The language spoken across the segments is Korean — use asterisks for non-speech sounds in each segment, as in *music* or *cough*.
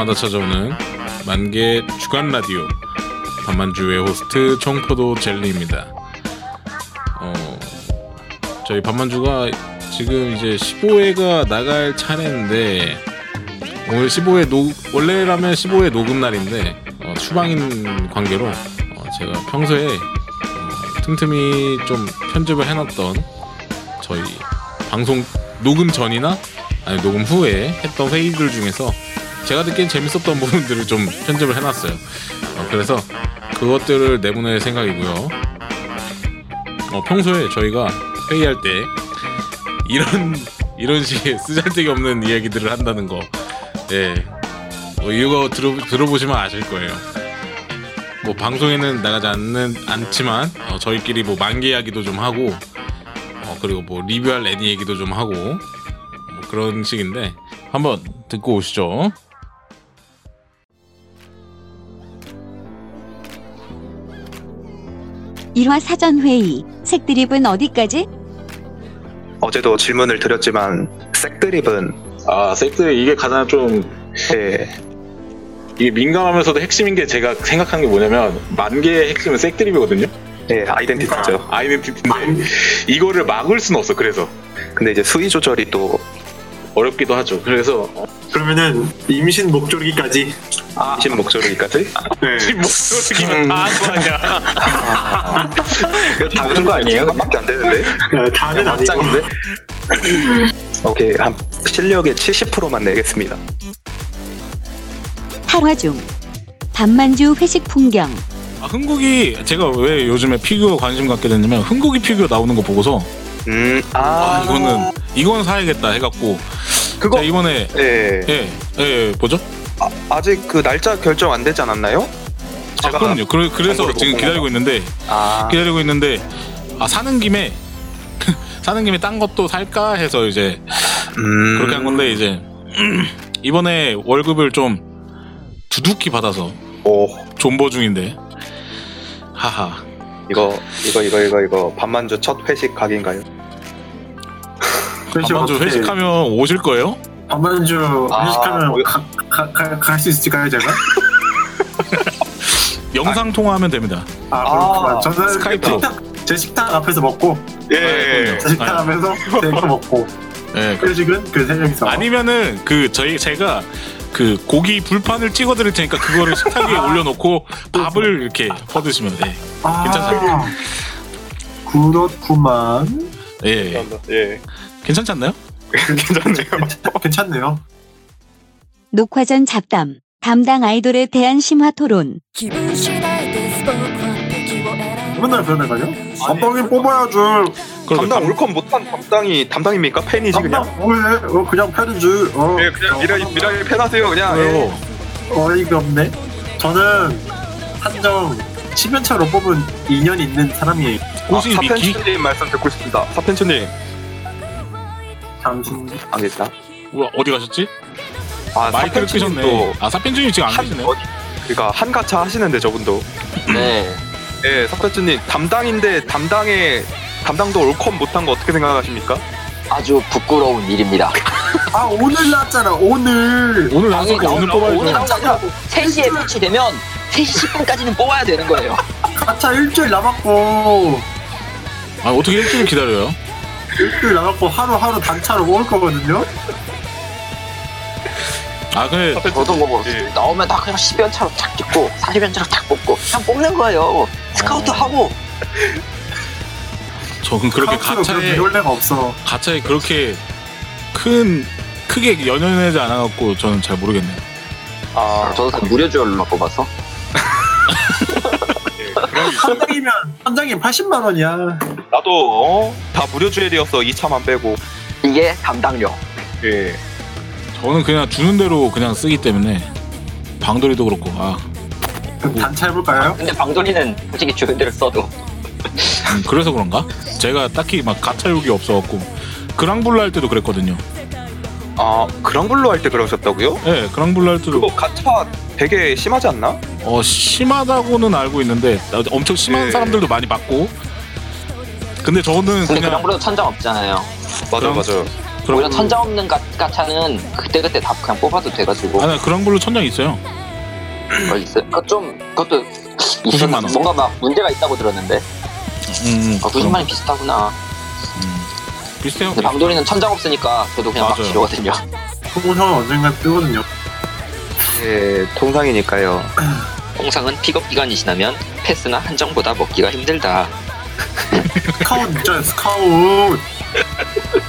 밤마다 찾아오는 만개 주간 라디오 밤만주의 호스트 청포도 젤리입니다. 어, 저희 밤만주가 지금 이제 15회가 나갈 차례인데 오늘 15회 녹 원래라면 15회 녹음 날인데 어, 추방인 관계로 어, 제가 평소에 어, 틈틈이 좀 편집을 해놨던 저희 방송 녹음 전이나 아니 녹음 후에 했던 회의들 중에서 제가 듣기엔 재밌었던 부분들을 좀 편집을 해놨어요. 어, 그래서 그것들을 내보낼 생각이고요. 어, 평소에 저희가 회의할 때 이런 *laughs* 이런 식의 쓰잘데기 없는 이야기들을 한다는 거, 예, 뭐 이거 들어 들어보시면 아실 거예요. 뭐 방송에는 나가지 않는 않지만 어, 저희끼리 뭐 만개 이야기도 좀 하고, 어, 그리고 뭐 리뷰할 애니 얘기도 좀 하고 뭐 그런 식인데 한번 듣고 오시죠. 일화 사전 회의. 색드립은 어디까지? 어제도 질문을 드렸지만 색드립은 아, 섹스 이게 가장 좀 예, 이게 민감하면서도 핵심인 게 제가 생각한 게 뭐냐면 만 개의 핵심은 색드립이거든요. 예 아이덴티티죠. 아이덴티티인데 이거를 막을 수는 없어. 그래서 근데 이제 수위 조절이 또 어렵기도 하죠. 그래서 그러면은 임신 목조르기까지 신 목소리까지 네. 목소리기면 다한 거 아니야. 다 그런 거 아니에요? 밖에 안 되는데. 네, 다는 아니고. 오케이 한 실력의 70%만 내겠습니다. 탈화 중. 밤만주 회식 풍경. 아, 흥국이 제가 왜 요즘에 피규어 관심 갖게 됐냐면 흥국이 피규어 나오는 거 보고서 음, 아, 아, 이거는 이건 사야겠다 해갖고 그거 제가 이번에 예, 예, 예, 예 뭐죠? 아 직 그 날짜 결정 안 되지 않았나요? 아, 그럼요. 그래, 그래서 정보를 지금 못 기다리고 있는데 아, 기다리고 있는데 아 사는 김에 *laughs* 사는 김에 딴 것도 살까 해서 이제 음, 그렇게 한 건데 이제 *clears throat* 이번에 월급을 좀 두둑히 받아서 오, 존버 중인데 하하 이거 이거 이거 이거 이거 반만주 첫 회식 각인가요? 어떻게- 회식하면 오실 거예요? 반만주 아, 회식하면 뭐요? 갈수 있을까요 제가? *laughs* 영상 통화하면 됩니다. 아 아, 저는 스카이프. 식탁, 제 식탁 앞에서 먹고 예, 제 식탁 아. 앞에서 제거 먹고 예, 그- 회식은 그세 명이서 아니면은 그 저희 제가 그 고기 불판을 찍어드릴 테니까 그거를 식탁 위에 올려놓고 *laughs* 밥을 이렇게 퍼드시면 돼. 아, 괜찮아요. 그렇구만 예, 감사합니다. 예, 괜찮지 않나요? *laughs* 괜찮네요. 괜찮, 괜찮네요 녹화 전 잡담. 담당 아이돌에 대한 심화 토론. 気分次第でスポークは敵を選ぶ 맨날 그런 애가요? 담당인 뽑아야죠 그리고 담당 담- 올컷 못한 담당이 담당입니까? 팬이지 그냥? 담당 뭐해 어, 그냥 패는지 어, 예, 그냥 미라이 미라이 팬하세요 그냥. 예. 그래요. 어이가 없네 저는 한정 10연차로 뽑은 2년 있는 사람이에요 꽃이 아, 미키? 사펜추님 말씀 듣고 싶습니다. 사펜추님 잠시 안 계시나? 뭐야, 어디 가셨지? 아, 마이크를 끄셨네. 아 사펜준이 지금 안 한 계시네. 어디 그러니까 한 가차 하시는데 저분도. 네. 예, 사펜추님 담당인데 담당의 담당도 올컷 못한 거 어떻게 생각하십니까? 아주 부끄러운 일입니다. *laughs* 아 오늘 났잖아 오늘 오늘 나왔으니까 오늘 뽑아야죠. 오늘 나오고 3시에 패치되면 3시 10분까지는 뽑아야 되는 거예요. 가차 일주일 남았고 아 어떻게 일주일 기다려요? 일주일 남았고 하루하루 단차로 먹을 거거든요 아 근데 저도 뭐 예. 나오면 다 그냥 10연 차로 탁 찍고 40연 차로 탁 뽑고 그냥 뽑는 거예요. 스카우트 어. 하고 저는 그렇게 가차에 배울래가 없어 가차에 그렇게 큰 크게 연연하지 않아갖고 저는 잘 모르겠네요. 아, 저도 다 무료 주얼로 뽑아서 한 장이면 한 장이 80만 원이야 나도 어? 다 무료 주엘이었어 2차만 빼고. 이게 담당료. 예. 저는 그냥 주는 대로 그냥 쓰기 때문에 방돌이도 그렇고 아 단차 해볼까요? 근데 방돌이는 솔직히 주는 대로 써도 음, 그래서 그런가? 제가 딱히 막 가차욕이 없어갖고 그랑블루 할 때도 그랬거든요. 아, 그랑블루 할 때 그러셨다고요? 예, 그랑블루 할 때도 그거 가차 되게 심하지 않나? 어 심하다고는 알고 있는데 나- 엄청 심한 예. 사람들도 많이 봤고 근데 저는 근데 그냥 물론 천장 없잖아요. 맞아, 그럼- 맞아. 오히려 천장 없는 가, 가차는 그때그때 다 그냥 뽑아도 돼가지고 아, 나 그런 걸로 천장 있어요. 어, 있어요. 그거 좀 그것도 90만 원. 뭔가 막 문제가 있다고 들었는데 음, 아, 90만 원이 비슷하구나. 음. 비슷해요. 근데 방돌이는 천장 없으니까 저도 그냥 막 맞아요. 지르거든요. 소모성은 언젠가 뜨거든요. 예, 통상이니까요. 통상은 픽업 기간이 지나면 fes나 한정보다 먹기가 힘들다. 스카웃 있잖아요, 스카웃.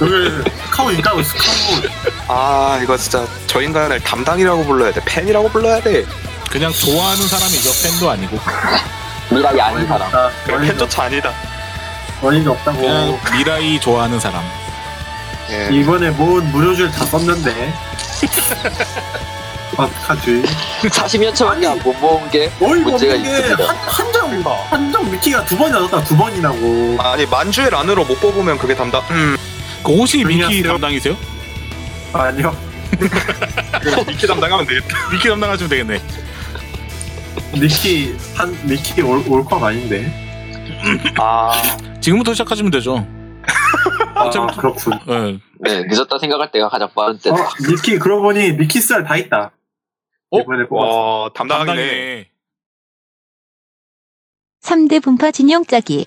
여기 스카웃 있다고, 스카웃. 아, 이거 진짜 저 인간을 담당이라고 불러야 돼. 팬이라고 불러야 돼. 그냥 좋아하는 사람이죠. 팬도 아니고. 미라이 아닌 사람. 어이가, 팬조차 아니다. 어이가 없다고. 그냥 미라이 좋아하는 사람. 예. 이번에 모은 무료 jewel 다 썼는데. *laughs* 어떡하지? 40여 초밖에 안못 모은 게 어이가 문제가 없는 게 있습니다. 한, 한정, 한정 미키가 두 번이 나왔다, 두 번이라고. 아니 만주의 란으로 못 뽑으면 그게 담당. 음, 그 옷이 미키 안녕하세요. 담당이세요? 아니요. *laughs* 미키 담당하면 되겠다. 미키 담당하시면 되겠네. 미키, 한, 미키 올, 올컵 아닌데. 아, 지금부터 시작하시면 되죠. *laughs* 아, 어차피- 그렇군. 예. 네, 늦었다 생각할 때가 가장 빠른 때. 어, 미키, 그러고 보니 미키 쌀다 있다. 어? 이번에 뽑았어. 와. 담당이네. 3대 분파 진영 짜기.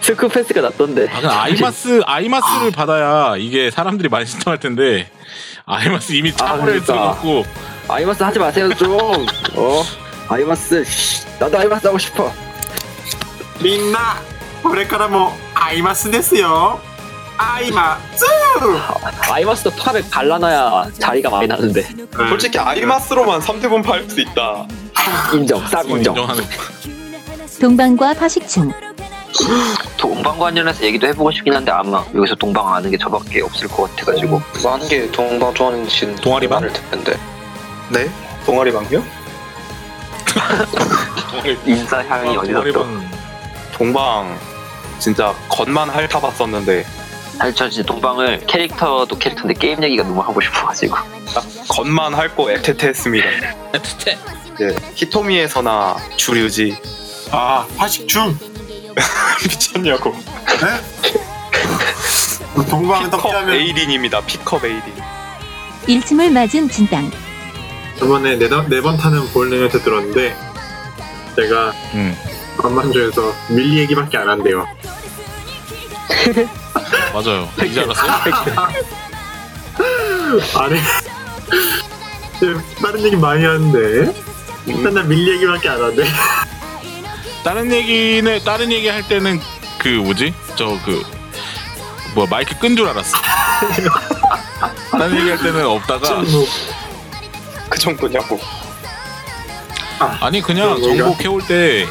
스크 패스가 났던데. 아, 그냥 아이마스, 아이마스를 받아야 이게 사람들이 많이 신청할 텐데, 아이마스 이미 차고를 그러니까. 들어갔고, 아이마스 하지 마세요 좀. 어? 아이마스. 나도 아이마스 하고 싶어. 민나, 그래까라も 아이마스 됐어요. 아이마스! 아이마스도 팔을 갈라놔야 자리가 많이 나는데. 솔직히 아이마스로만 3대 분파할 수 있다. 인정. 인정. 인정하는. 동방과 파식충. *gasps* 동방 관련해서 얘기도 해보고 싶긴 한데 아마 여기서 동방 아는 게 저밖에 없을 것 같아가지고. 많은 게 동방 좋아하는 동아리방? 말을 듣는데. 네? 동아리 방이요? *laughs* 인사 향이 어디서 또. 동방 진짜 겉만 핥아봤었는데 사실 진짜 동방을 캐릭터도 캐릭터인데 게임 얘기가 너무 하고 싶어가지고. 딱 겉만 핥고 애태태했습니다. 에트테. 네, 히토미에서나 주류지 아, 파식충. *laughs* 미쳤냐고. 네? 동방 피컵 덕자면 에이린입니다. 피컵 에이린. 일침을 맞은 진땅. 저번에 네번 네번 타는 볼링에서 들었는데 제가 응. 건만주에서 밀리 얘기밖에 안 한대요. 맞아요. 이제 알았어요? *laughs* 아니 다른 얘기 많이 하는데 일단 나 밀리 얘기밖에 안 한대. 다른 얘기는, 다른 얘기 할 때는 그, 뭐지? 저 그, 뭐, 마이크 끈 줄 알았어. *laughs* 다른 얘기 할 때는 없다가, 그 정도냐고. 아 니, 그냥 그? 캐올 때,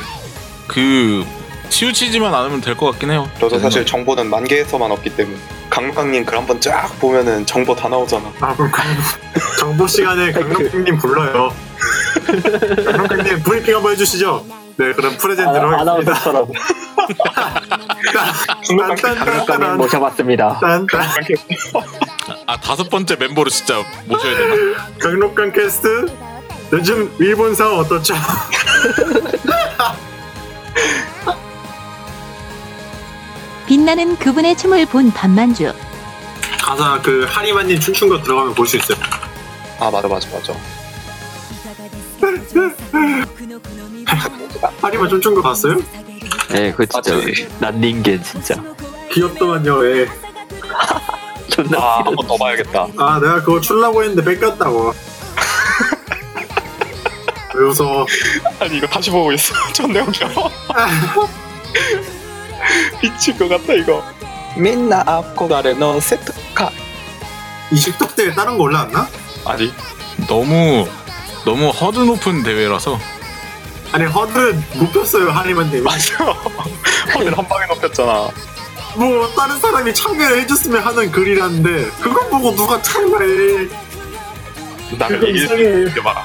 그, 치우치지만 않으면 될 것 같긴 해요. 저도 사실 정보는 만 개에서만 없기 때문에 강강님 글 한번 쫙 보면은 정보 다 나오잖아. 아 그럼 강- 정보 시간에 강력님 불러요. 강력님 브리핑 한번 해주시죠. 네 그럼 프레젠트로 하겠습니다. 딴딴딴딴 *laughs* 모셔봤습니다. 딴 딴 아, 다섯 번째 멤버로 진짜 모셔야 되나? *laughs* 강력강 캐스트 요즘 일본 상황 어떻죠? *laughs* 빛나는 그분의 춤을 본 반만주. 가사 그 하리마님 춤춘 거 들어가면 볼 수 있어요. 아 맞아 맞아 맞아. *laughs* 하리마 춤춘 거 봤어요? 네, 그 진짜 맞지. 난 닌겐 진짜 귀엽더만요. 예. 존나 아한 번 더 봐야겠다. 아 내가 그거 출라고 했는데 뺏겼다고. *laughs* 왜 웃어? 아니 이거 다시 보고 있어. *laughs* 존나 웃겨. *laughs* 미칠 것 같다 이거. 민나 앞코가레 너 세트카. 이 식독대에 다른 거 올라왔나? 아니 너무, 너무 허드 높은 대회라서, 아니 허드 높였어요 하리마님. 맞아. 오늘 한 방에 높였잖아. 뭐 다른 사람이 참여를 해줬으면 하는 글이라는데 그걸 보고 누가 참여해? 나를 그거 이길 수 이상해. 있게 봐라.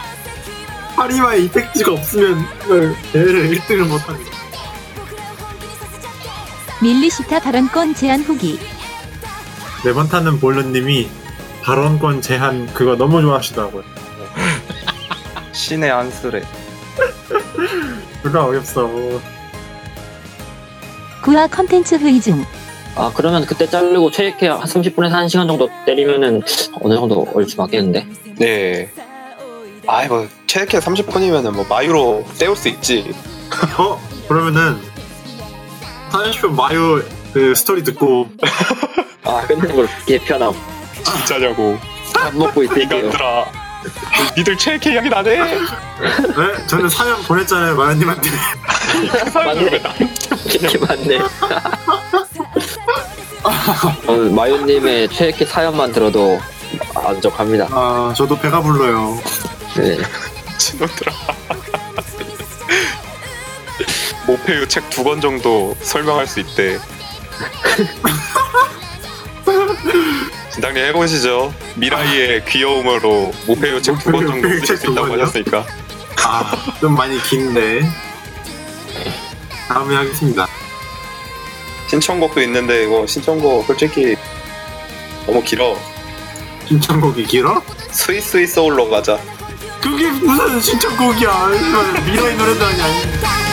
하리마의 이펙트가 없으면 이걸 대회를 1등을 못하네. 밀리시타 발언권 제한 후기. 네번 타는 볼런님이 발언권 제한 그거 너무 좋아하시더라고요. 신의 안쓰래. 그거 어렵어. 구화 컨텐츠 회의 중. 아 그러면 그때 자르고 한 30분에서 1시간 정도 때리면은 어느 정도 얼추 맞겠는데? 네. 아이 뭐 최애캐 30분이면은 뭐 마유로 때울 수 있지. 어 그러면은 30분 마유 그 스토리 듣고 아 끝내는 걸로 개편함 진짜냐고. 밥 먹고 있을게요 이간들아. *laughs* 니들 최애캐 이야기 나네. 네? 저는 사연 보냈잖아요 마연님한테 *laughs* 맞네 이렇게 맞네 저는 마요님의 최애캐 사연만 들어도 만족합니다 아 저도 배가 불러요 네. 친구들아. 모페유 책 두 권 정도 설명할 수 있대. *laughs* 진당님 해보시죠. 미라이의 귀여움으로 모페유 책두권 정도 쓰실 수 있다고? 하셨으니까. 아좀 많이 긴데 다음에 하겠습니다 신청곡도 있는데 이거 신청곡 솔직히 너무 길어. 신청곡이 길어? 스위스위 소울로 가자. 그게 무슨 신청곡이야 미라의 노래도 아니야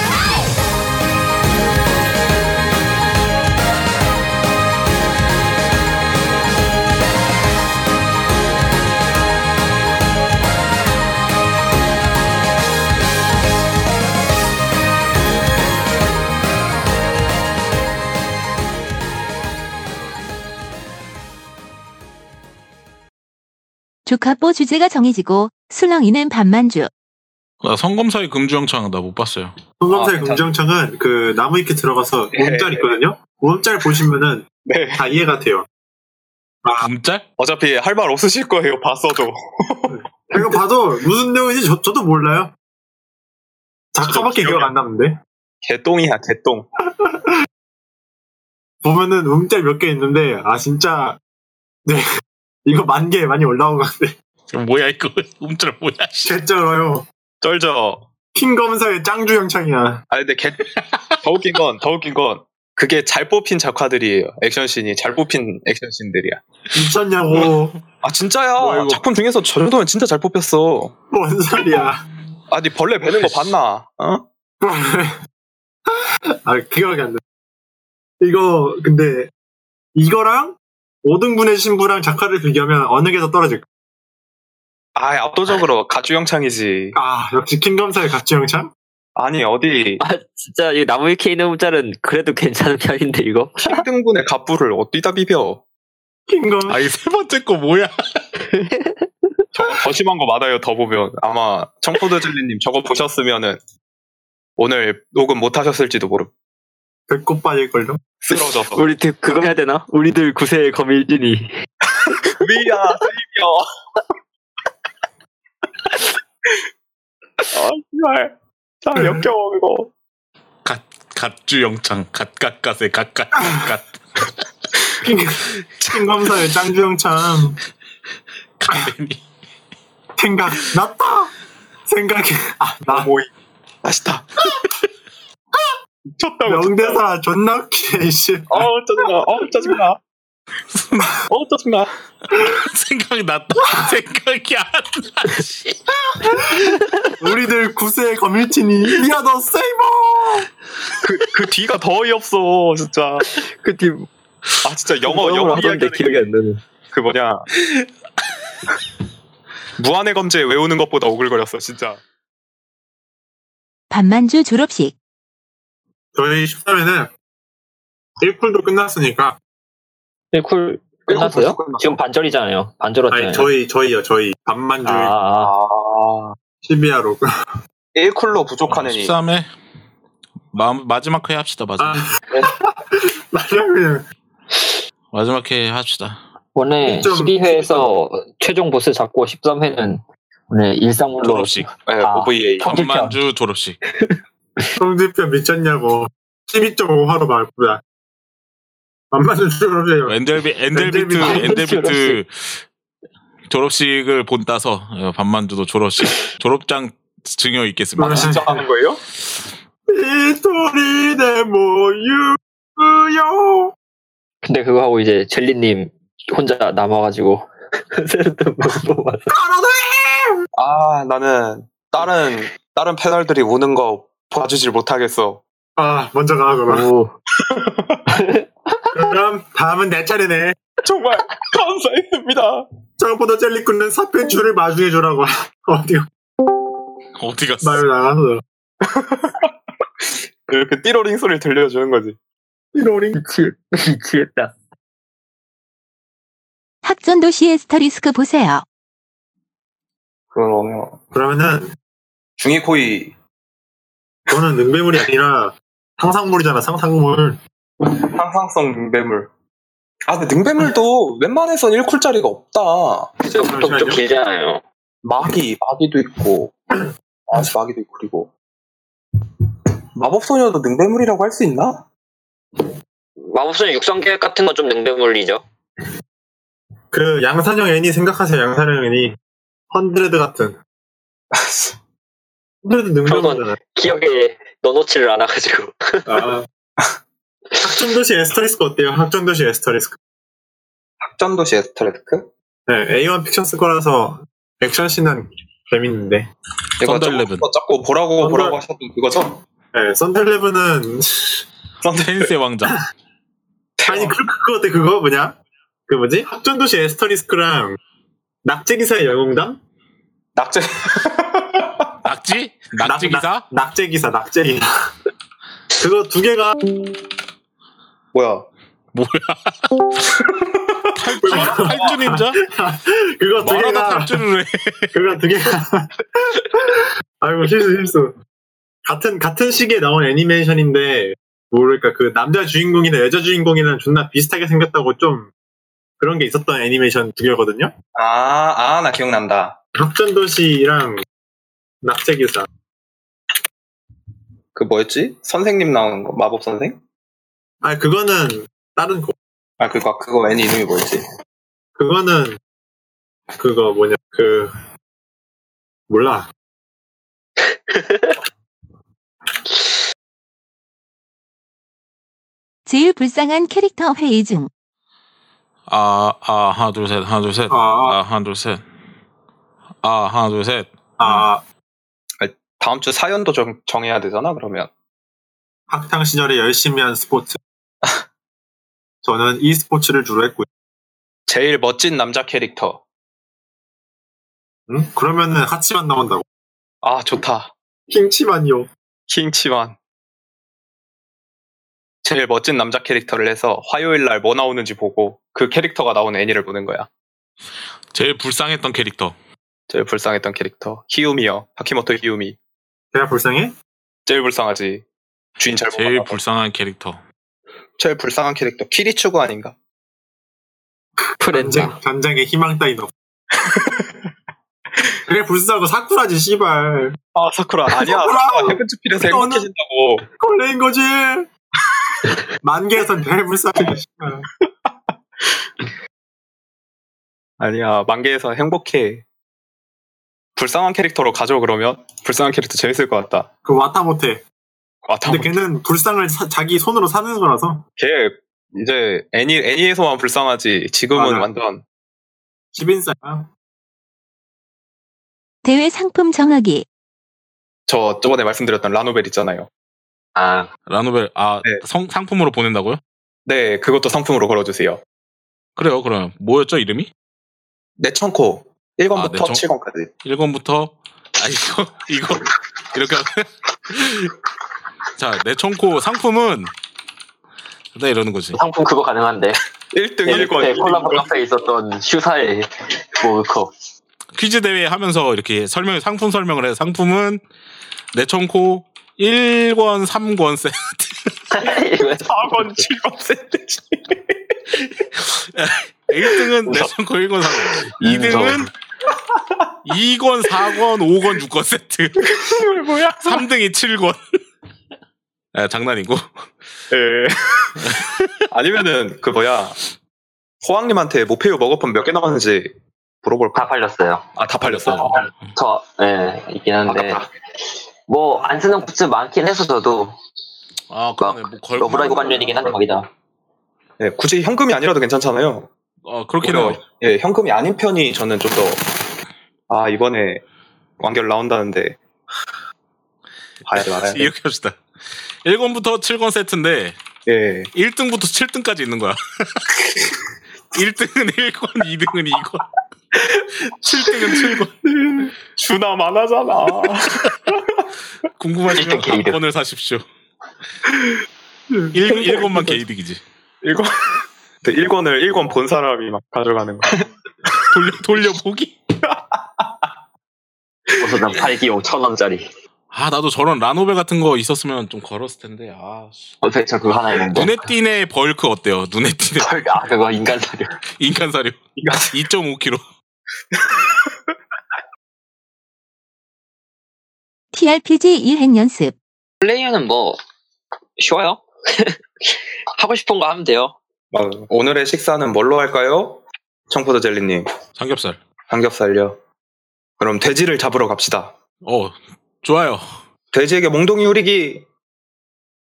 조카뽀 주제가 정해지고 술렁이는 반만주. 나 성검사의 금주영창 나 못 봤어요. 성검사의 아, 금정창은 그 나무 위키 들어가서 예. 오음짤 있거든요 오음짤 보시면은 네. 다 이해가 돼요 음짤? 어차피 할 말 없으실 거예요. 봤어도. *laughs* 이거 봐도 무슨 내용인지 저, 저도 몰라요 작가밖에 기억 안 나는데 개똥이야 개똥. *laughs* 보면은 음짤 몇 개 있는데 아 진짜 네 이거 만 개 많이 올라온 것 같아 그럼 뭐야 이거 *laughs* 음짤 뭐야? 씨. 개쩔어요 쩔죠. 킹 검사의 짱주 영창이야 아 근데 개... 더 웃긴 건 더 웃긴 건 그게 잘 뽑힌 작화들이에요. 액션씬이 잘 뽑힌 액션씬들이야. 미쳤냐고 아 진짜야. 뭐. 작품 중에서 저 정도면 진짜 잘 뽑혔어. 뭔 소리야 아니 벌레 베는 거 봤나? 어? *laughs* 아 기억이 안 나. 이거 근데 이거랑 5등분의 신부랑 작가를 비교하면 어느 게 더 떨어질까? 아 압도적으로 가주영창이지. 아 역시 킹검사의 가치 영창? 아니 어디 아 진짜 이 나무 위키에 있는 문자는 그래도 괜찮은 편인데 이거 킹등분의 갑부를 어디다 비벼? 킹검 아 이 세 번째 거 뭐야? 저거 더 심한 거 많아요. 더 보면 아마 청포도 젤리님 저거 보셨으면은 오늘 녹음 못 하셨을지도 모름. 배꼽 빠질걸요? 쓰러져서. *laughs* 우리 들 그거 해야 되나? 우리들 구세의 거밀진이 위야 세이비어. 아 정말 참 역겨워 이거. 갓 갓주 영창 갓갓갓의 갓갓 갓 킹, 킹검사의 짱주 영창 가데니 생각 났다 생각이 아 나 모이 맛있다. 미쳤다고. 명대사 존나 웃기네 씨 어우 짜증나. 어우 짜증나. 어우 짜증나. *laughs* 생각이 났다. *laughs* 생각이 안 나. 씨. 우리들 구세의 거밀티니 미아 더 세이버 그, 그 뒤가 더 어이없어 진짜. 그팀 아 진짜 영어 영어 하던데 기억이 안 나네 그 뭐냐 무한의 검제 외우는 것보다 오글거렸어 진짜 반만주 졸업식. 저희 13회는 1쿨도 끝났으니까 쿨 끝났어요? 지금 반절이잖아요 반절었잖아요 아니 저희 저희요 저희 반만 중에 아, 아. 아 12화로 1쿨로 부족한 애니 13회 마, 마지막 회 합시다. 마지막. 아 *laughs* 맞아요 마지막 회 합시다. 오늘 좀- 12회에서 최종 보스 잡고 13회는 오늘 일상물로 졸업식. 네, 아. OVA 청- 밤만주 졸업식. *laughs* 성대표 미쳤냐고. 12.5화로 말고야. 안 맞는 졸업이에요. Angel Be- Angel Beats Angel Beats. 졸업식을 본 따서 어, 밤만주도 졸업식 졸업장 증여 있겠습니다. 아, 진짜 하는 거예요? 이토리 내 모유요. 근데 그거 하고 이제 젤리님 혼자 남아가지고 세르트 못 뽑아서 아 나는 다른 다른 패널들이 우는 거 봐주질 못하겠어 아 먼저 가 *laughs* 그럼. 다음은 내 차례네. 정말 감사했습니다. 청포도 젤리꾼은 사편줄을 마주해 주라고. *laughs* 어디 어디 갔어? 말 나가서. *laughs* 이렇게 띠로링 소리를 들려주는 거지. 띠로링. 미치, 미치겠다. 학전 도시 에스터리스크 보세요. 그러면 그러면은 중이코이 그거는 능배물이 아니라 상상물이잖아 상상물. 상상성 능배물. 아 근데 능배물도 웬만해선 1쿨짜리가 없다. 좀, 좀, 좀 길잖아요. 마기, 마기도 있고, 아, 마기도 있고, 그리고. 마법소녀도 능배물이라고 할 수 있나? 마법소녀 육성 계획 같은 건 좀 능배물이죠. 그 양산형 애니 생각하세요 양산형 애니. 헌드레드 같은. *laughs* 헌드레드 능배물이잖아. 기억에 넣어놓지를 않아가지고. 아. 학전도시 에스터리스크 어때요? 학전도시 에스터리스크. 학전도시 Asterisk? 네, A-1 Pictures 거라서 액션씬은 재밌는데. 이거 썬더일레븐. 자꾸, 자꾸 보라고, 썬더- 보라고 하셨던 그거죠? 네, 썬더일레븐은 테니스의 왕자. *laughs* 아니 그 그거 어때 그거 뭐냐? 그 뭐지? 학전도시 Asterisk랑 낙제기사의 영웅담? 낙제, *laughs* 낙지? 낙지 기사? 낙제 기사, 낙제 기사. 그거 *laughs* 두 개가 뭐야. *laughs* 탈주? 탈주 닌자? 그거 두 개가 탈주를 해. 그거 두 개가 *laughs* 아이고 실수 실수. 같은 같은 시기에 나온 애니메이션인데 뭐랄까 그 남자 주인공이나 여자 주인공이랑 존나 비슷하게 생겼다고 좀 그런 게 있었던 애니메이션 두 개거든요. 아, 아, 나 기억난다. 학전도시랑 낙제기사. 그 뭐였지? 선생님 나오는 거, 마법 선생? 아 그거는 다른 거. 아, 그거, 그거 애니 이름이 뭐였지? 그거는 그거 뭐냐 그 몰라. *laughs* 제일 불쌍한 캐릭터 회의 중. 아, 아, 하나, 둘, 셋, 하나, 둘, 셋. 아, 아, 하나, 둘, 셋. 아, 하나, 둘, 셋. 아 다음 주 사연도 정, 정해야 되잖아, 그러면. 학창 시절에 열심히 한 스포츠. *laughs* 저는 e 스포츠를 주로 했고요. 제일 멋진 남자 캐릭터. 응? 그러면은 하치만 나온다고. 아, 좋다. 킹치만요. 킹치만. 제일 멋진 남자 캐릭터를 해서 화요일 날 뭐 나오는지 보고 그 캐릭터가 나오는 애니를 보는 거야. 제일 불쌍했던 캐릭터. 제일 불쌍했던 캐릭터. 히우미요. 하키모토 히우미. 제가 불쌍해? 제일 불쌍하지. 주인 잘 제일 보고 불쌍한 캐릭터. 제일 불쌍한 캐릭터. 키리추구 아닌가? 전쟁, 전쟁에 희망 따윈 없. 그래 불쌍하고 사쿠라지 씨발. 아, 사쿠라. 아니야. 사쿠라! 너는- 행복해진다고. 걸레인 거지. *laughs* 만개에선 제일 불쌍해 씨발. 아니야. 만개에서 행복해. 불쌍한 캐릭터로 가져 그러면 불쌍한 캐릭터 재밌을 것 같다. 그 와타 못해. 아, 다 근데 걔는 불쌍을 사- 자기 손으로 사는 거라서 걔 이제 애니 애니에서만 불쌍하지 지금은 맞아. 완전 집인싸야. 대회 상품 정하기. 저 저번에 말씀드렸던 라노벨 있잖아요. 아, 라노벨, 아, 네. 성, 상품으로 보낸다고요? 네, 그것도 상품으로 걸어주세요. 그래요, 그럼. 뭐였죠, 이름이? 내천코 아, 1권부터 내천- 7권까지. 1권부터, 아, 이거, *laughs* 이거, 이렇게. *laughs* 자, 내 청코 상품은, 나 이러는 거지. 상품 그거 가능한데. 1등 네, 1권. 네, 콜라보 카페에 있었던 슈사의 뭐 그거. 퀴즈 대회 하면서 이렇게 설명, 상품 설명을 해서 상품은 내 청코 1권, 3권 세트. 4권 7권 세트. *laughs* 1등은 내 청코 1권, 3권. 2등은 2권, 4권, 5권, 6권 세트. 뭐야? 3등이 7권. 아, 장난이고. 예. 아니면은 그 뭐야 호황님한테 모페유 먹어폰 몇개 나갔는지 다 물어볼까? 팔렸어요. 아 다 팔렸어. 저, 예, 있긴 한데. 뭐, 안 쓰는 굿즈 많긴 해서 저도 아, 그러네. 뭐 걸. 러브라이브 관련이긴 한데 거기다. 예, 굳이 현금이 아니라도 괜찮잖아요. 어, 그렇긴 해요. 예, 현금이 아닌 편이 저는 좀 더, 아, 이번에 완결 나온다는데, 봐야 돼, 말아야 돼. *laughs* 이렇게 합시다. 1권부터 7권 세트인데 예. 1등부터 7등까지 있는 거야. 1등은 1권, 2등은 2권, 7등은 7권. 주나 많아잖아. *laughs* 궁금하시면 1등 게이득. 권을 사십시오. 1, 1권만 개이득이지. 1권 1권을 1권 본 사람이 막 가져가는 거. *laughs* 돌려, 돌려보기? *laughs* 어서 팔기 5천 원짜리. 아, 나도 저런 라노벨 같은 거 있었으면 좀 걸었을 텐데. 아, 씨. 어제 저 그거 하나 있는데. 눈에 띄네 벌크 어때요? 눈에 띄네 헐, 아 그거 인간 사료. *laughs* 인간 사료 2.5kg. TRPG 1핵 연습. 플레이어는 뭐 쉬워요. 하고 싶은 거 하면 돼요. 어, 오늘의 식사는 뭘로 할까요? 청포도 젤리님. 삼겹살. 삼겹살요. 그럼 돼지를 잡으러 갑시다. 어, 좋아요. 돼지에게 몽둥이 후리기.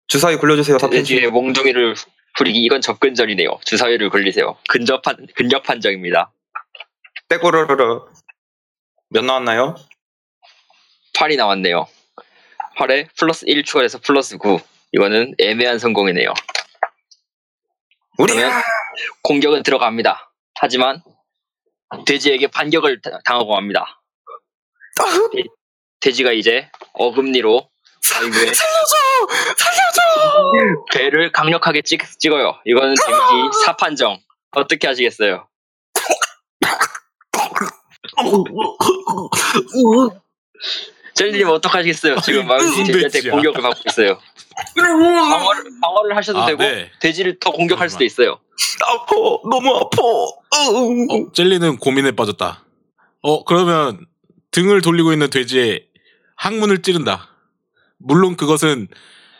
주사위 굴려주세요. 뒤에 몽둥이를 부리기 이건 접근전이네요. 주사위를 굴리세요. 근접한 근접 판정입니다. 떼꼬르르르. 몇 나왔나요? 8이 나왔네요. 8에 플러스 1 추가해서 플러스 9. 이거는 애매한 성공이네요. 우리 그러면 공격은 들어갑니다. 하지만 돼지에게 반격을 다- 당하고 맙니다. 돼- 돼지가 이제 어금니로 아이고에 배를 강력하게 찍, 찍어요. 이거는 데미지 4판정. 어떻게 하시겠어요? 젤리님 어떡하시겠어요? 지금 돼지한테 돼지야? 공격을 받고 있어요. 방어를, 방어를 하셔도 아, 되고 네. 돼지를 더 공격할 수도 있어요. 아파. 너무 아파. 어, 젤리는 고민에 빠졌다. 어, 그러면 등을 돌리고 있는 돼지의 항문을 찌른다. 물론 그것은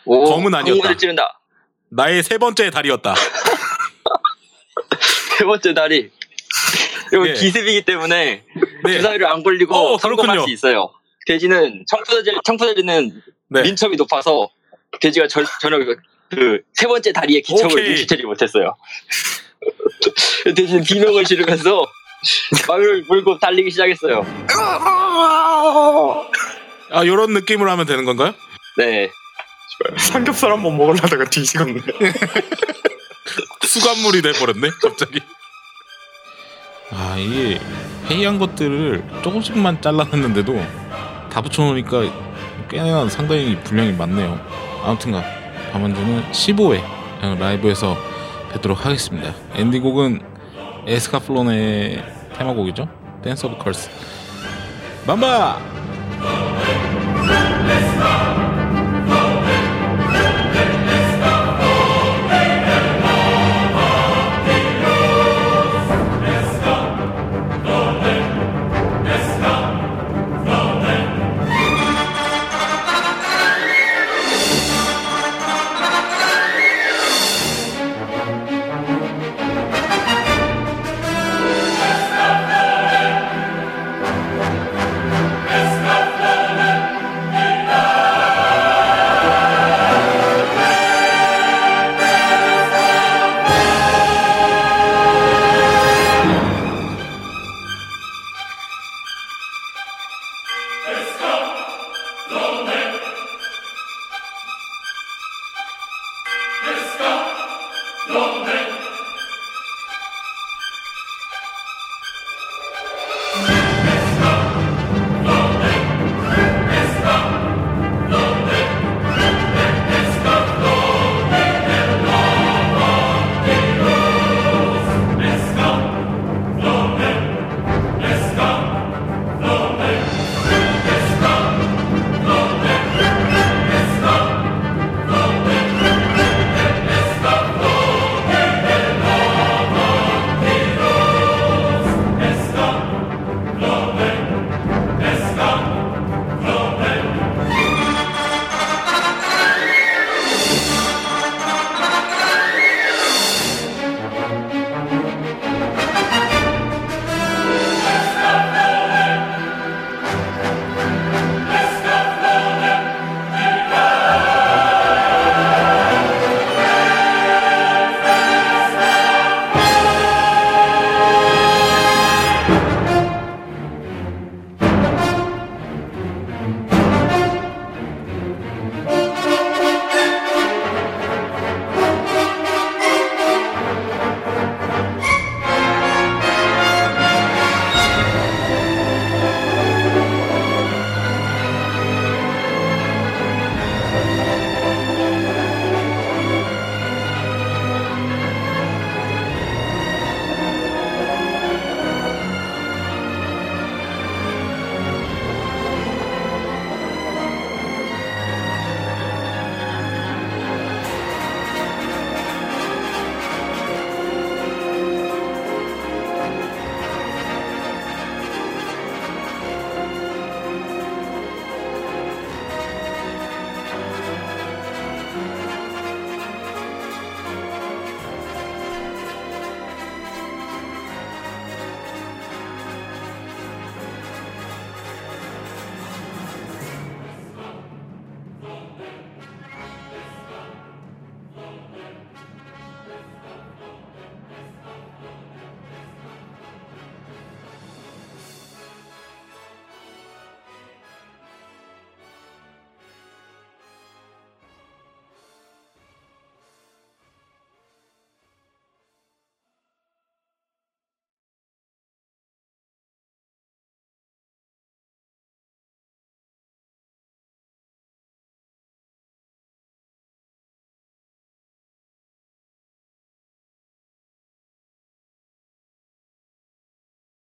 오, 검은 아니었다. 항문을 찌른다. 나의 세 번째 다리였다. *laughs* 세 번째 다리. 이거 네. 기습이기 때문에 네. 주사위를 안 굴리고 어, 성공할 그렇군요. 수 있어요. 돼지는 청푸대지 청푸대지는 네. 민첩이 높아서 돼지가 절, 전혀 그세 번째 다리의 기척을. 눈치채지 못했어요. *laughs* 대신 비명을 지르면서 말을 물고 달리기 시작했어요. 아, 요런 느낌으로 하면 되는 건가요? 네. 삼겹살 한번 먹으려다가 뒤지겠네. *laughs* 수감물이 돼버렸네, 갑자기. 아, 이게 회의한 것들을 조금씩만 잘라놨는데도 다 붙여놓으니까 꽤나 상당히 분량이 많네요. 아무튼간 밤만주는 15회 라이브에서 뵙도록 하겠습니다. 엔딩곡은 에스카플로네의 테마곡이죠. Dance of Curse. 맘바!